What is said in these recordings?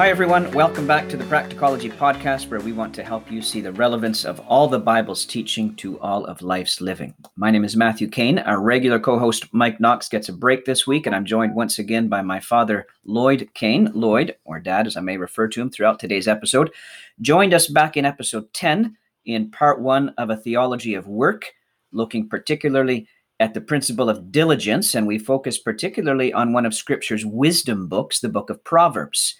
Hi, everyone. Welcome back to the Practicology Podcast, where we want to help you see the relevance of all the Bible's teaching to all of life's living. My name is Matthew Kane. Our regular co host, Mike Knox, gets a break this week, and I'm joined once again by my father, Lloyd Kane. Lloyd, or Dad, as I may refer to him throughout today's episode, joined us back in episode 10 in part one of a theology of work, looking particularly at the principle of diligence, and we focus particularly on one of Scripture's wisdom books, the book of Proverbs.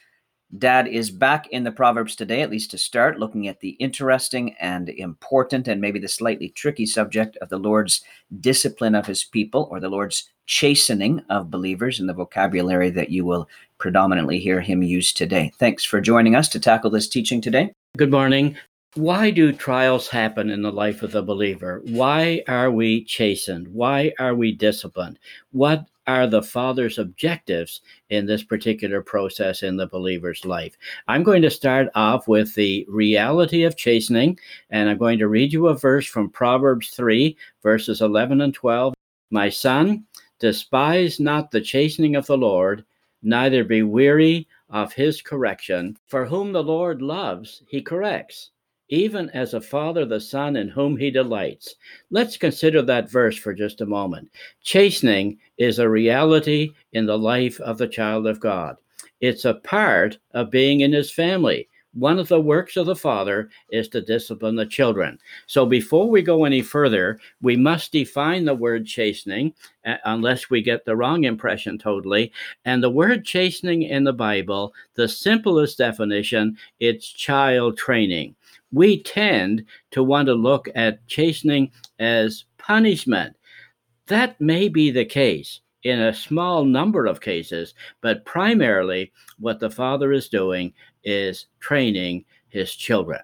Dad is back in the Proverbs today, at least to start, looking at the interesting and important and maybe the slightly tricky subject of the Lord's discipline of his people or the Lord's chastening of believers in the vocabulary that you will predominantly hear him use today. Thanks for joining us to tackle this teaching today. Good morning. Why do trials happen in the life of the believer? Why are we chastened? Why are we disciplined? What are the Father's objectives in this particular process in the believer's life. I'm going to start off with the reality of chastening, and I'm going to read you a verse from Proverbs 3, verses 11 and 12. My son, despise not the chastening of the Lord, neither be weary of his correction. For whom the Lord loves, he corrects even as a father the son in whom he delights. Let's consider that verse for just a moment. Chastening is a reality in the life of the child of God. It's a part of being in his family. One of the works of the father is to discipline the children. So before we go any further, we must define the word chastening, uh, unless we get the wrong impression totally. And the word chastening in the Bible, the simplest definition, it's child training we tend to want to look at chastening as punishment. That may be the case in a small number of cases, but primarily what the father is doing is training his children.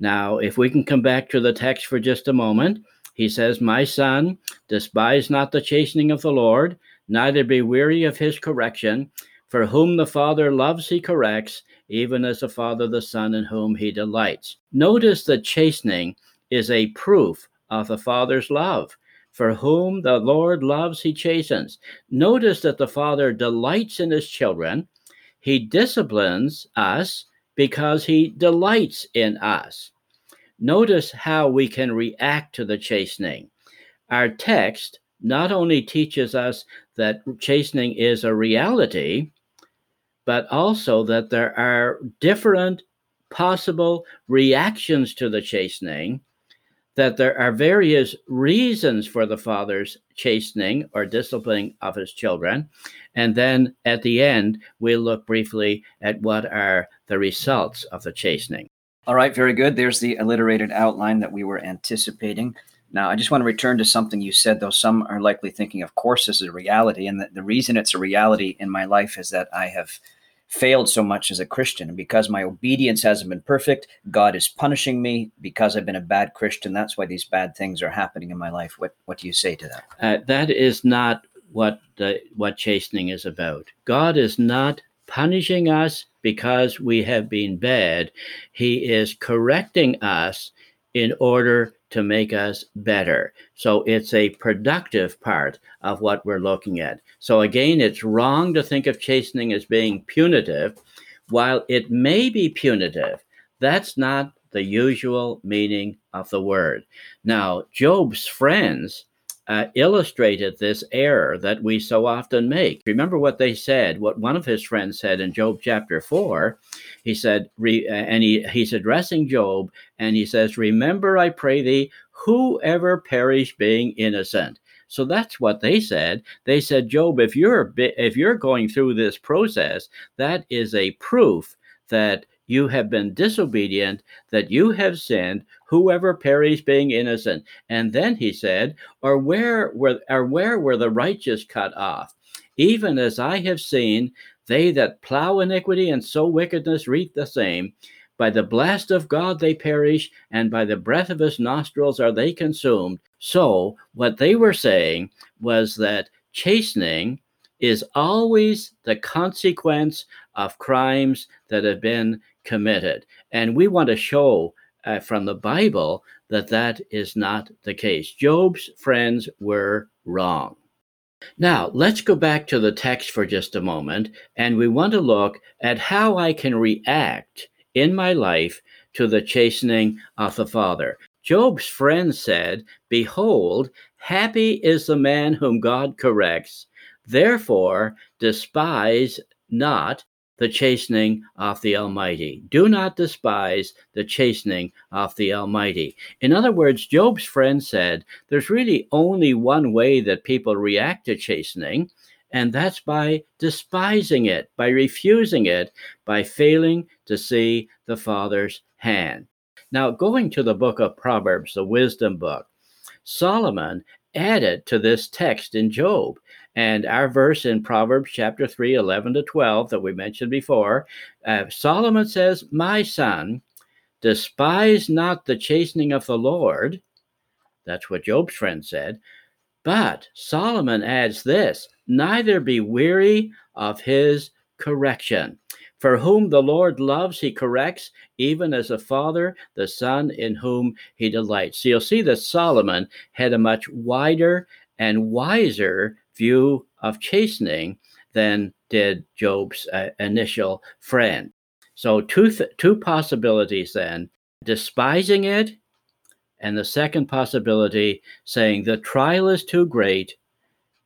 Now, if we can come back to the text for just a moment, he says, My son, despise not the chastening of the Lord, neither be weary of his correction. For whom the Father loves, he corrects, even as the Father the Son in whom he delights. Notice that chastening is a proof of the Father's love. For whom the Lord loves, he chastens. Notice that the Father delights in his children. He disciplines us because he delights in us. Notice how we can react to the chastening. Our text not only teaches us that chastening is a reality, but also that there are different possible reactions to the chastening, that there are various reasons for the father's chastening or disciplining of his children. And then at the end, we'll look briefly at what are the results of the chastening. All right, very good. There's the alliterated outline that we were anticipating. Now, I just want to return to something you said, though some are likely thinking, of course, this is a reality. And the, the reason it's a reality in my life is that I have failed so much as a Christian. And because my obedience hasn't been perfect, God is punishing me because I've been a bad Christian. That's why these bad things are happening in my life. What what do you say to that? Uh, that is not what the, what chastening is about. God is not punishing us because we have been bad. He is correcting us in order to make us better. So it's a productive part of what we're looking at. So again, it's wrong to think of chastening as being punitive. While it may be punitive, that's not the usual meaning of the word. Now, Job's friends uh, illustrated this error that we so often make. Remember what they said, what one of his friends said in Job chapter 4. He said, re, uh, and he, he's addressing Job, and he says, Remember, I pray thee, whoever perish being innocent. So that's what they said. They said, Job, if you're if you're going through this process, that is a proof that you have been disobedient, that you have sinned, whoever perish being innocent. And then he said, or where were or where were the righteous cut off? Even as I have seen, they that plow iniquity and sow wickedness reap the same. By the blast of God they perish, and by the breath of his nostrils are they consumed. So, what they were saying was that chastening is always the consequence of crimes that have been committed. And we want to show uh, from the Bible that that is not the case. Job's friends were wrong. Now, let's go back to the text for just a moment, and we want to look at how I can react in my life to the chastening of the Father. Job's friend said, Behold, happy is the man whom God corrects. Therefore, despise not the chastening of the Almighty. Do not despise the chastening of the Almighty. In other words, Job's friend said, There's really only one way that people react to chastening, and that's by despising it, by refusing it, by failing to see the Father's hand. Now, going to the book of Proverbs, the wisdom book, Solomon added to this text in Job. And our verse in Proverbs chapter 3, 11 to 12, that we mentioned before, uh, Solomon says, My son, despise not the chastening of the Lord. That's what Job's friend said. But Solomon adds this neither be weary of his correction. For whom the Lord loves, he corrects, even as a father, the son in whom he delights. So you'll see that Solomon had a much wider and wiser view of chastening than did Job's uh, initial friend. So, two, th- two possibilities then despising it, and the second possibility saying the trial is too great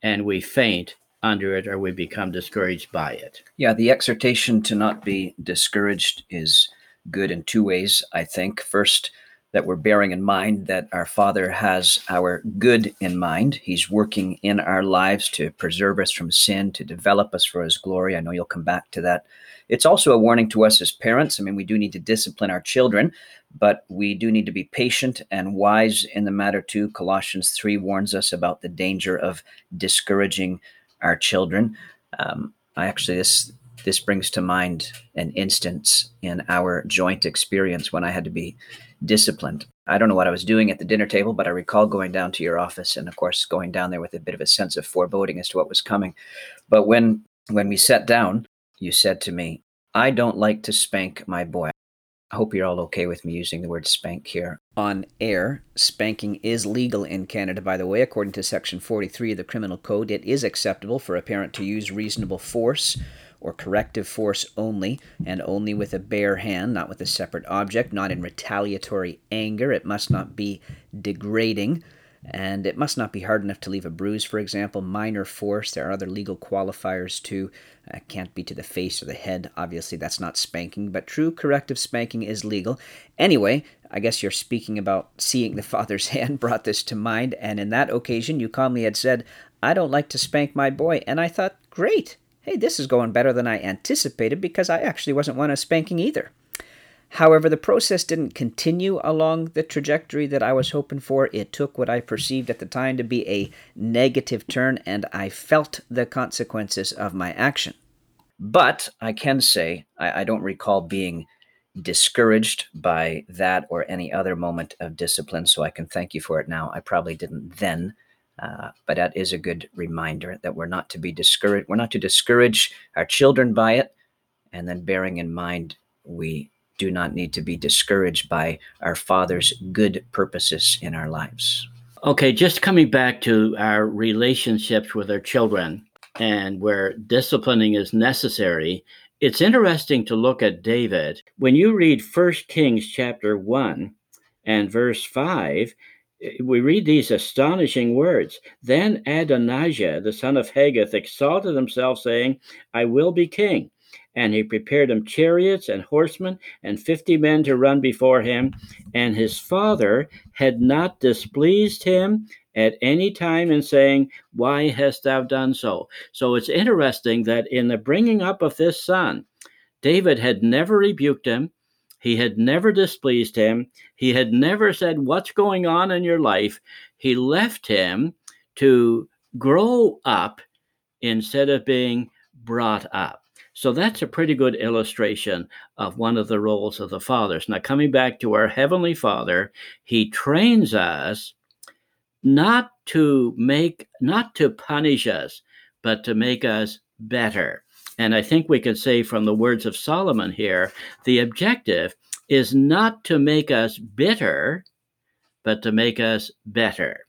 and we faint under it or we become discouraged by it. Yeah, the exhortation to not be discouraged is good in two ways, I think. First, that we're bearing in mind that our Father has our good in mind. He's working in our lives to preserve us from sin, to develop us for His glory. I know you'll come back to that. It's also a warning to us as parents. I mean, we do need to discipline our children, but we do need to be patient and wise in the matter too. Colossians 3 warns us about the danger of discouraging our children. Um, I actually this this brings to mind an instance in our joint experience when I had to be disciplined. I don't know what I was doing at the dinner table, but I recall going down to your office and of course going down there with a bit of a sense of foreboding as to what was coming. But when when we sat down, you said to me, "I don't like to spank my boy." I hope you're all okay with me using the word spank here. On air, spanking is legal in Canada, by the way. According to Section 43 of the Criminal Code, it is acceptable for a parent to use reasonable force or corrective force only, and only with a bare hand, not with a separate object, not in retaliatory anger. It must not be degrading and it must not be hard enough to leave a bruise, for example. Minor force, there are other legal qualifiers too. Uh, can't be to the face or the head. Obviously, that's not spanking, but true corrective spanking is legal. Anyway, I guess you're speaking about seeing the father's hand brought this to mind, and in that occasion, you calmly had said, I don't like to spank my boy. And I thought, great. Hey, this is going better than I anticipated because I actually wasn't one of spanking either. However, the process didn't continue along the trajectory that I was hoping for. It took what I perceived at the time to be a negative turn, and I felt the consequences of my action. But I can say I, I don't recall being discouraged by that or any other moment of discipline, so I can thank you for it now. I probably didn't then. Uh, but that is a good reminder that we're not to be discouraged. We're not to discourage our children by it, and then bearing in mind we do not need to be discouraged by our Father's good purposes in our lives. Okay, just coming back to our relationships with our children and where disciplining is necessary, it's interesting to look at David. When you read 1 Kings chapter 1 and verse 5, we read these astonishing words. Then Adonijah, the son of Haggith, exalted himself, saying, I will be king and he prepared him chariots and horsemen and fifty men to run before him. And his father had not displeased him at any time in saying, Why hast thou done so? So it's interesting that in the bringing up of this son, David had never rebuked him. He had never displeased him. He had never said, What's going on in your life? He left him to grow up instead of being brought up. So that's a pretty good illustration of one of the roles of the fathers. Now, coming back to our Heavenly Father, He trains us not to make, not to punish us, but to make us better. And I think we could say from the words of Solomon here the objective is not to make us bitter, but to make us better.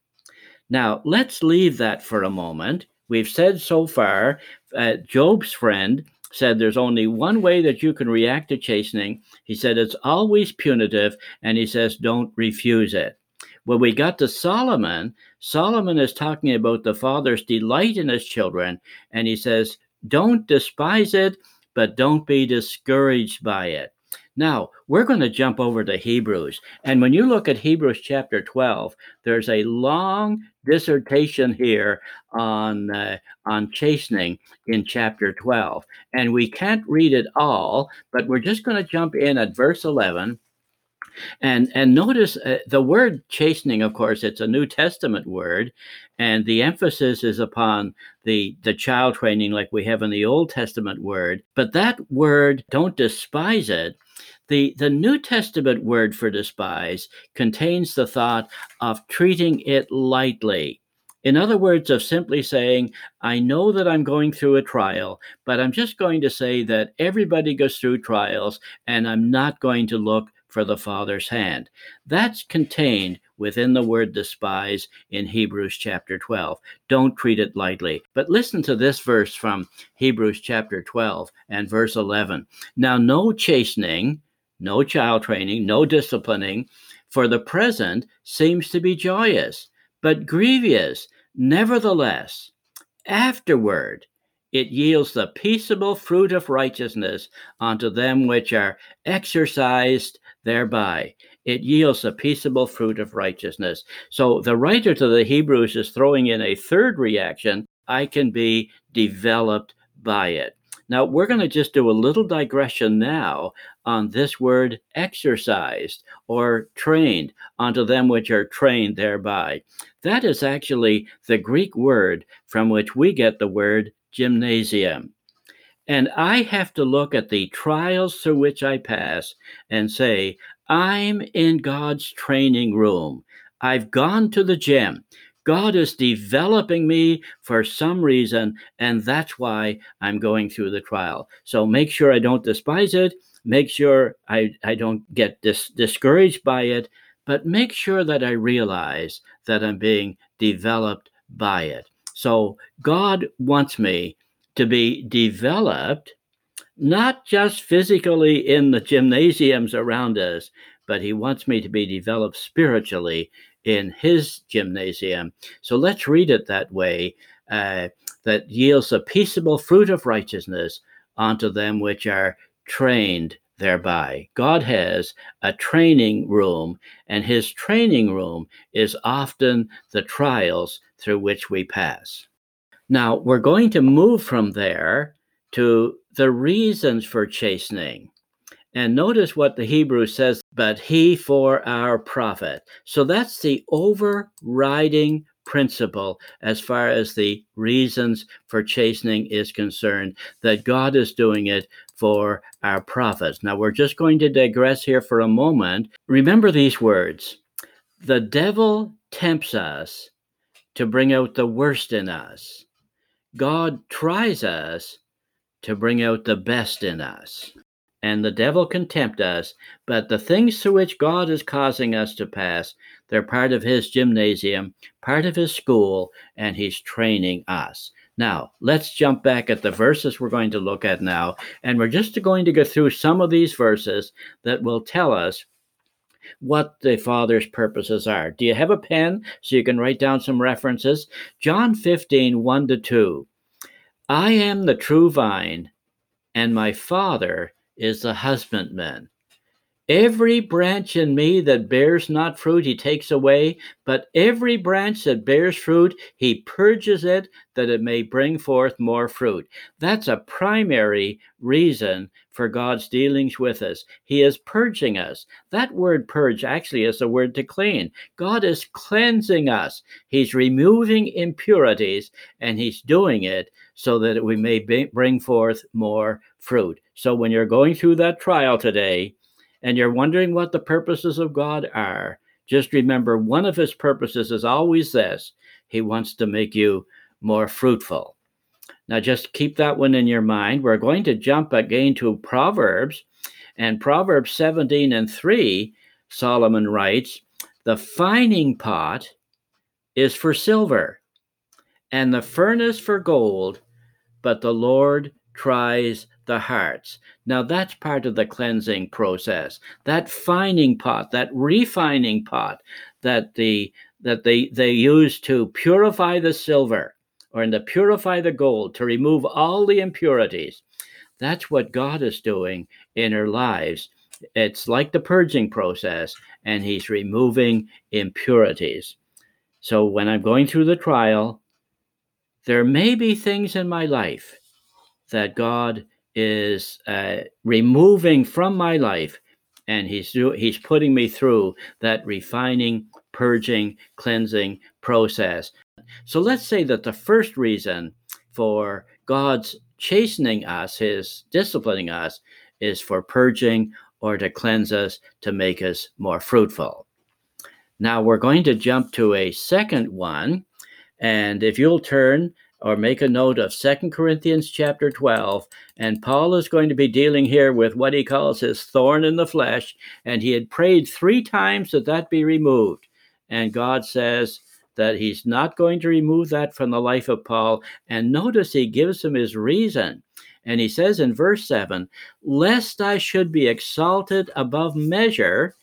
Now, let's leave that for a moment We've said so far, uh, Job's friend said there's only one way that you can react to chastening. He said it's always punitive, and he says don't refuse it. When we got to Solomon, Solomon is talking about the father's delight in his children, and he says, Don't despise it, but don't be discouraged by it. Now, we're going to jump over to Hebrews. And when you look at Hebrews chapter 12, there's a long dissertation here on, uh, on chastening in chapter 12. And we can't read it all, but we're just going to jump in at verse 11 and and notice uh, the word chastening of course it's a new testament word and the emphasis is upon the the child training like we have in the old testament word but that word don't despise it the the new testament word for despise contains the thought of treating it lightly. In other words, of simply saying, I know that I'm going through a trial, but I'm just going to say that everybody goes through trials, and I'm not going to look for the Father's hand. That's contained within the word despise in Hebrews chapter 12. Don't treat it lightly. But listen to this verse from Hebrews chapter 12 and verse 11. Now, no chastening, no child training, no disciplining for the present seems to be joyous, but grievous. Nevertheless, afterward, it yields the peaceable fruit of righteousness unto them which are exercised thereby. It yields a peaceable fruit of righteousness. So the writer to the Hebrews is throwing in a third reaction I can be developed by it. Now, we're going to just do a little digression now on this word exercised or trained unto them which are trained thereby. That is actually the Greek word from which we get the word gymnasium. And I have to look at the trials through which I pass and say, I'm in God's training room. I've gone to the gym. God is developing me for some reason, and that's why I'm going through the trial. So make sure I don't despise it. Make sure I, I don't get dis- discouraged by it, but make sure that I realize that I'm being developed by it. So God wants me to be developed, not just physically in the gymnasiums around us, but He wants me to be developed spiritually in His gymnasium. So let's read it that way uh, that yields a peaceable fruit of righteousness unto them which are trained thereby. God has a training room, and his training room is often the trials through which we pass. Now, we're going to move from there to the reasons for chastening. And notice what the Hebrew says, but he for our profit. So that's the overriding principle as far as the reasons for chastening is concerned, that God is doing it for our profit. Now, we're just going to digress here for a moment. Remember these words The devil tempts us to bring out the worst in us. God tries us to bring out the best in us. And the devil can tempt us, but the things through which God is causing us to pass, they're part of his gymnasium, part of his school, and he's training us. Now, let's jump back at the verses we're going to look at now, and we're just going to go through some of these verses that will tell us what the Father's purposes are. Do you have a pen so you can write down some references? John 15, 1 to 2. I am the true vine, and my Father is the husbandman. Every branch in me that bears not fruit, he takes away, but every branch that bears fruit, he purges it that it may bring forth more fruit. That's a primary reason for God's dealings with us. He is purging us. That word purge actually is the word to clean. God is cleansing us, He's removing impurities, and He's doing it so that we may bring forth more fruit. So when you're going through that trial today, and you're wondering what the purposes of God are, just remember one of his purposes is always this he wants to make you more fruitful. Now, just keep that one in your mind. We're going to jump again to Proverbs, and Proverbs 17 and 3, Solomon writes, The fining pot is for silver, and the furnace for gold, but the Lord tries the hearts. Now that's part of the cleansing process. That fining pot, that refining pot that the that they they use to purify the silver or in to purify the gold, to remove all the impurities. That's what God is doing in our lives. It's like the purging process, and He's removing impurities. So when I'm going through the trial, there may be things in my life that God is uh, removing from my life, and He's do- He's putting me through that refining, purging, cleansing process. So let's say that the first reason for God's chastening us, His disciplining us, is for purging or to cleanse us to make us more fruitful. Now we're going to jump to a second one, and if you'll turn or make a note of Second Corinthians chapter 12. And Paul is going to be dealing here with what he calls his thorn in the flesh. And he had prayed three times that that be removed. And God says that he's not going to remove that from the life of Paul. And notice he gives him his reason. And he says in verse 7 Lest I should be exalted above measure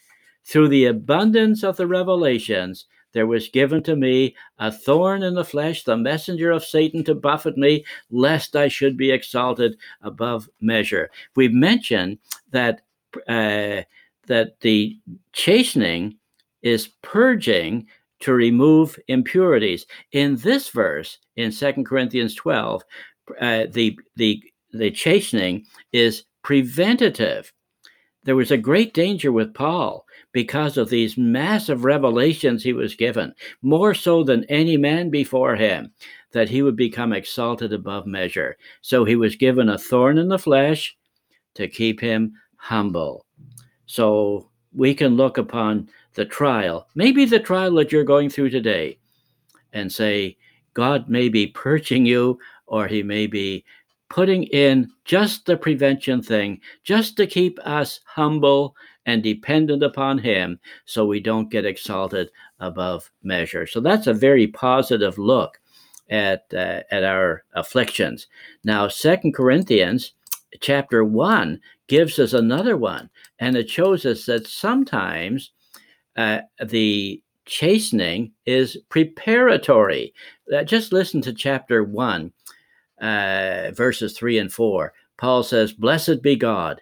through the abundance of the revelations, there was given to me a thorn in the flesh, the messenger of Satan to buffet me, lest I should be exalted above measure. We've mentioned that uh, that the chastening is purging to remove impurities. In this verse, in Second Corinthians 12, uh, the, the, the chastening is preventative. There was a great danger with Paul because of these massive revelations he was given, more so than any man before him, that he would become exalted above measure. So he was given a thorn in the flesh to keep him humble. So we can look upon the trial, maybe the trial that you're going through today, and say, God may be purging you, or he may be putting in just the prevention thing, just to keep us humble and dependent upon Him so we don't get exalted above measure. So that's a very positive look at, uh, at our afflictions. Now, Second Corinthians chapter 1 gives us another one, and it shows us that sometimes uh, the chastening is preparatory. Uh, just listen to chapter 1, uh, verses 3 and 4. Paul says, Blessed be God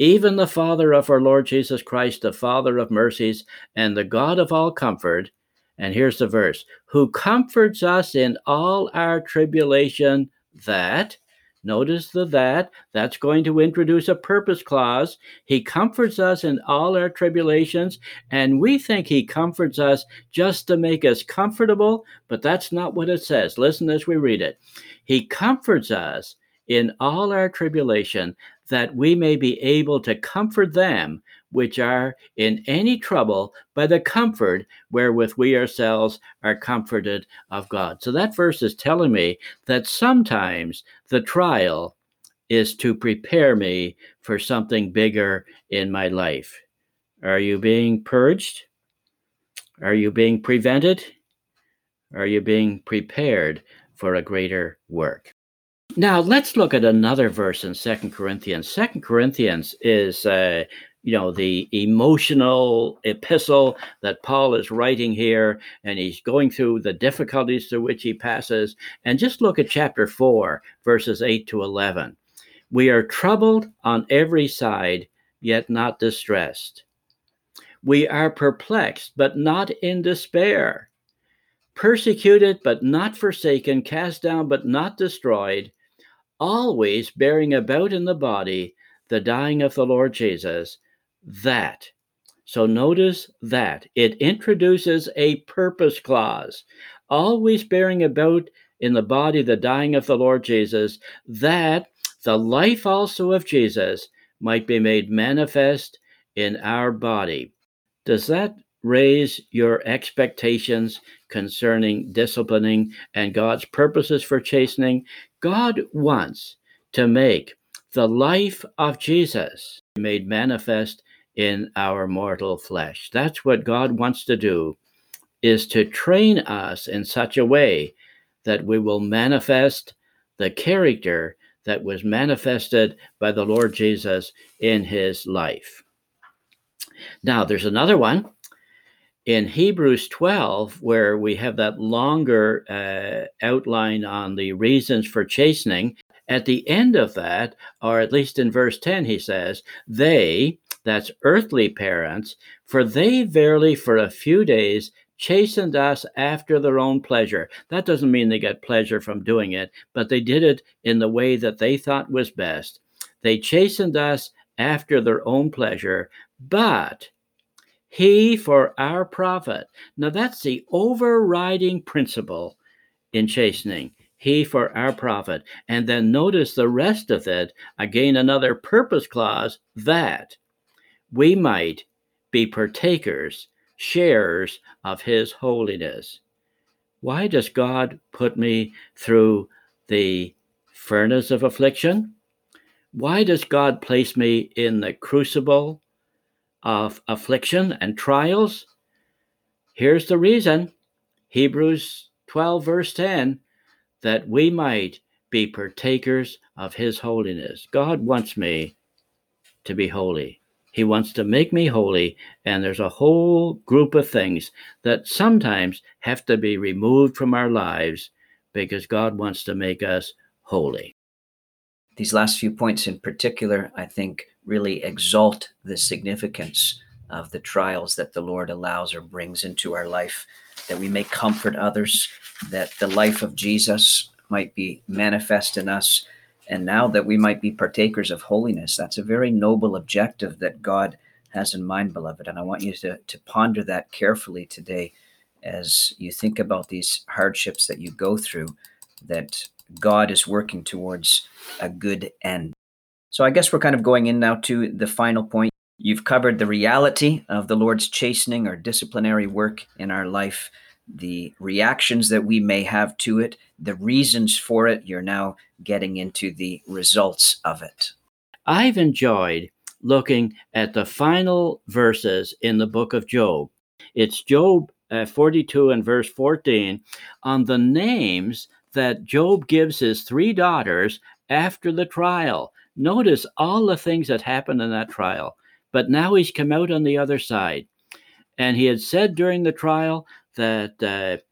even the Father of our Lord Jesus Christ, the Father of mercies, and the God of all comfort. And here's the verse who comforts us in all our tribulation, that, notice the that, that's going to introduce a purpose clause. He comforts us in all our tribulations, and we think he comforts us just to make us comfortable, but that's not what it says. Listen as we read it. He comforts us in all our tribulation, that we may be able to comfort them which are in any trouble by the comfort wherewith we ourselves are comforted of God. So that verse is telling me that sometimes the trial is to prepare me for something bigger in my life. Are you being purged? Are you being prevented? Are you being prepared for a greater work? Now let's look at another verse in Second Corinthians. Second Corinthians is, uh, you know, the emotional epistle that Paul is writing here, and he's going through the difficulties through which he passes. And just look at chapter four, verses eight to eleven. We are troubled on every side, yet not distressed. We are perplexed, but not in despair. Persecuted, but not forsaken. Cast down, but not destroyed always bearing about in the body the dying of the Lord Jesus, that. So notice that it introduces a purpose clause, always bearing about in the body the dying of the Lord Jesus, that the life also of Jesus might be made manifest in our body. Does that raise your expectations concerning disciplining and God's purposes for chastening? God wants to make the life of Jesus made manifest in our mortal flesh. That's what God wants to do is to train us in such a way that we will manifest the character that was manifested by the Lord Jesus in his life. Now, there's another one in Hebrews 12, where we have that longer uh, outline on the reasons for chastening. At the end of that, or at least in verse 10, he says, They, that's earthly parents, for they verily for a few days chastened us after their own pleasure. That doesn't mean they got pleasure from doing it, but they did it in the way that they thought was best. They chastened us after their own pleasure, but he for our profit. Now, that's the overriding principle in chastening. He for our profit. And then notice the rest of it, again, another purpose clause that we might be partakers, sharers of his holiness. Why does God put me through the furnace of affliction? Why does God place me in the crucible of affliction and trials? Here's the reason Hebrews 12, verse 10 that we might be partakers of his holiness. God wants me to be holy. He wants to make me holy, and there's a whole group of things that sometimes have to be removed from our lives because God wants to make us holy. These last few points in particular, I think, really exalt the significance of the trials that the Lord allows or brings into our life, that we may comfort others, that the life of Jesus might be manifest in us, and now that we might be partakers of holiness. That's a very noble objective that God has in mind, beloved. And I want you to, to ponder that carefully today as you think about these hardships that you go through, that God is working towards a good end. So I guess we're kind of going in now to the final point. You've covered the reality of the Lord's chastening or disciplinary work in our life, the reactions that we may have to it, the reasons for it. You're now getting into the results of it. I've enjoyed looking at the final verses in the book of Job. It's Job uh, 42 and verse 14 on the names that Job gives his three daughters after the trial. Notice all the things that happened in that trial. But now he's come out on the other side. And he had said during the trial that uh,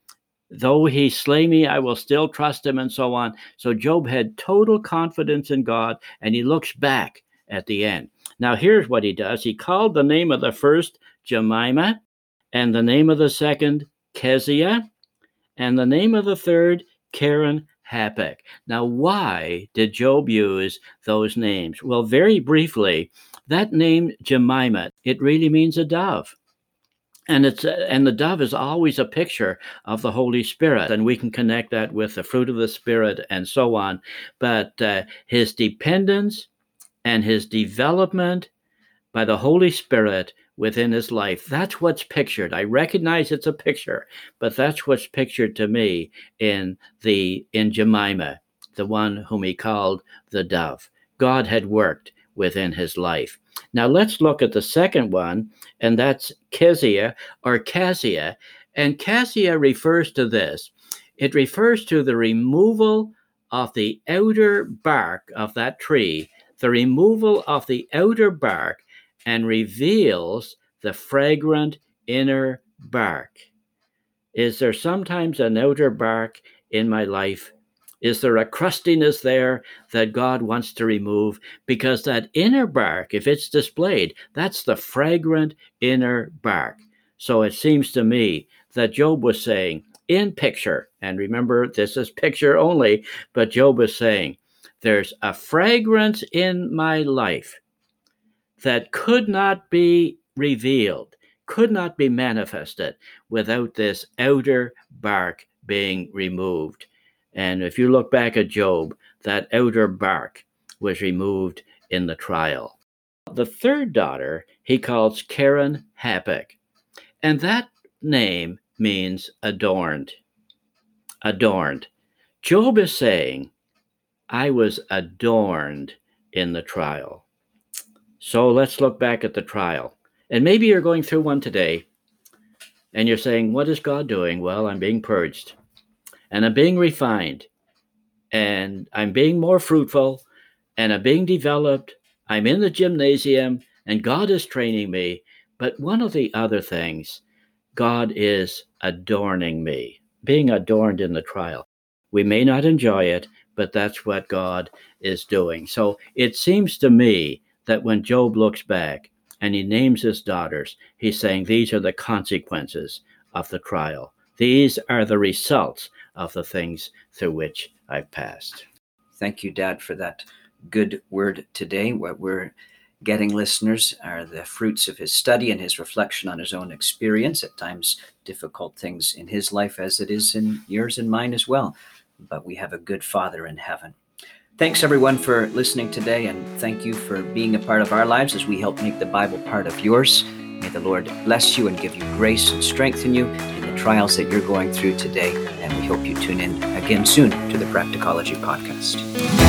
though he slay me, I will still trust him, and so on. So Job had total confidence in God, and he looks back at the end. Now, here's what he does he called the name of the first Jemima, and the name of the second Keziah, and the name of the third Karen Happuch. Now, why did Job use those names? Well, very briefly, that name Jemima, it really means a dove. And it's and the dove is always a picture of the Holy Spirit, and we can connect that with the fruit of the Spirit and so on. But uh, his dependence and his development by the Holy Spirit within his life. That's what's pictured. I recognize it's a picture, but that's what's pictured to me in the in Jemima, the one whom he called the dove. God had worked within his life. Now let's look at the second one, and that's Keziah or Cassia. And Cassia refers to this. It refers to the removal of the outer bark of that tree, the removal of the outer bark and reveals the fragrant inner bark. Is there sometimes an outer bark in my life? Is there a crustiness there that God wants to remove? Because that inner bark, if it's displayed, that's the fragrant inner bark. So it seems to me that Job was saying, in picture, and remember this is picture only, but Job was saying, there's a fragrance in my life that could not be revealed, could not be manifested without this outer bark being removed. And if you look back at Job, that outer bark was removed in the trial. The third daughter he calls Karen Happuch, and that name means adorned. Adorned. Job is saying, I was adorned in the trial. So let's look back at the trial. And maybe you're going through one today and you're saying, What is God doing? Well, I'm being purged. and I'm being refined and I'm being more fruitful and I'm being developed. I'm in the gymnasium and God is training me. But one of the other things, God is adorning me, being adorned in the trial. We may not enjoy it, but that's what God is doing. So it seems to me that when Job looks back and he names his daughters, he's saying these are the consequences of the trial. These are the results of the things through which I've passed. Thank you, Dad, for that good word today. What we're getting, listeners, are the fruits of his study and his reflection on his own experience, at times difficult things in his life, as it is in yours and mine as well. But we have a good Father in heaven. Thanks, everyone, for listening today, and thank you for being a part of our lives as we help make the Bible part of yours. May the Lord bless you and give you grace and strengthen you in the trials that you're going through today. And we hope you tune in again soon to the Practicology Podcast.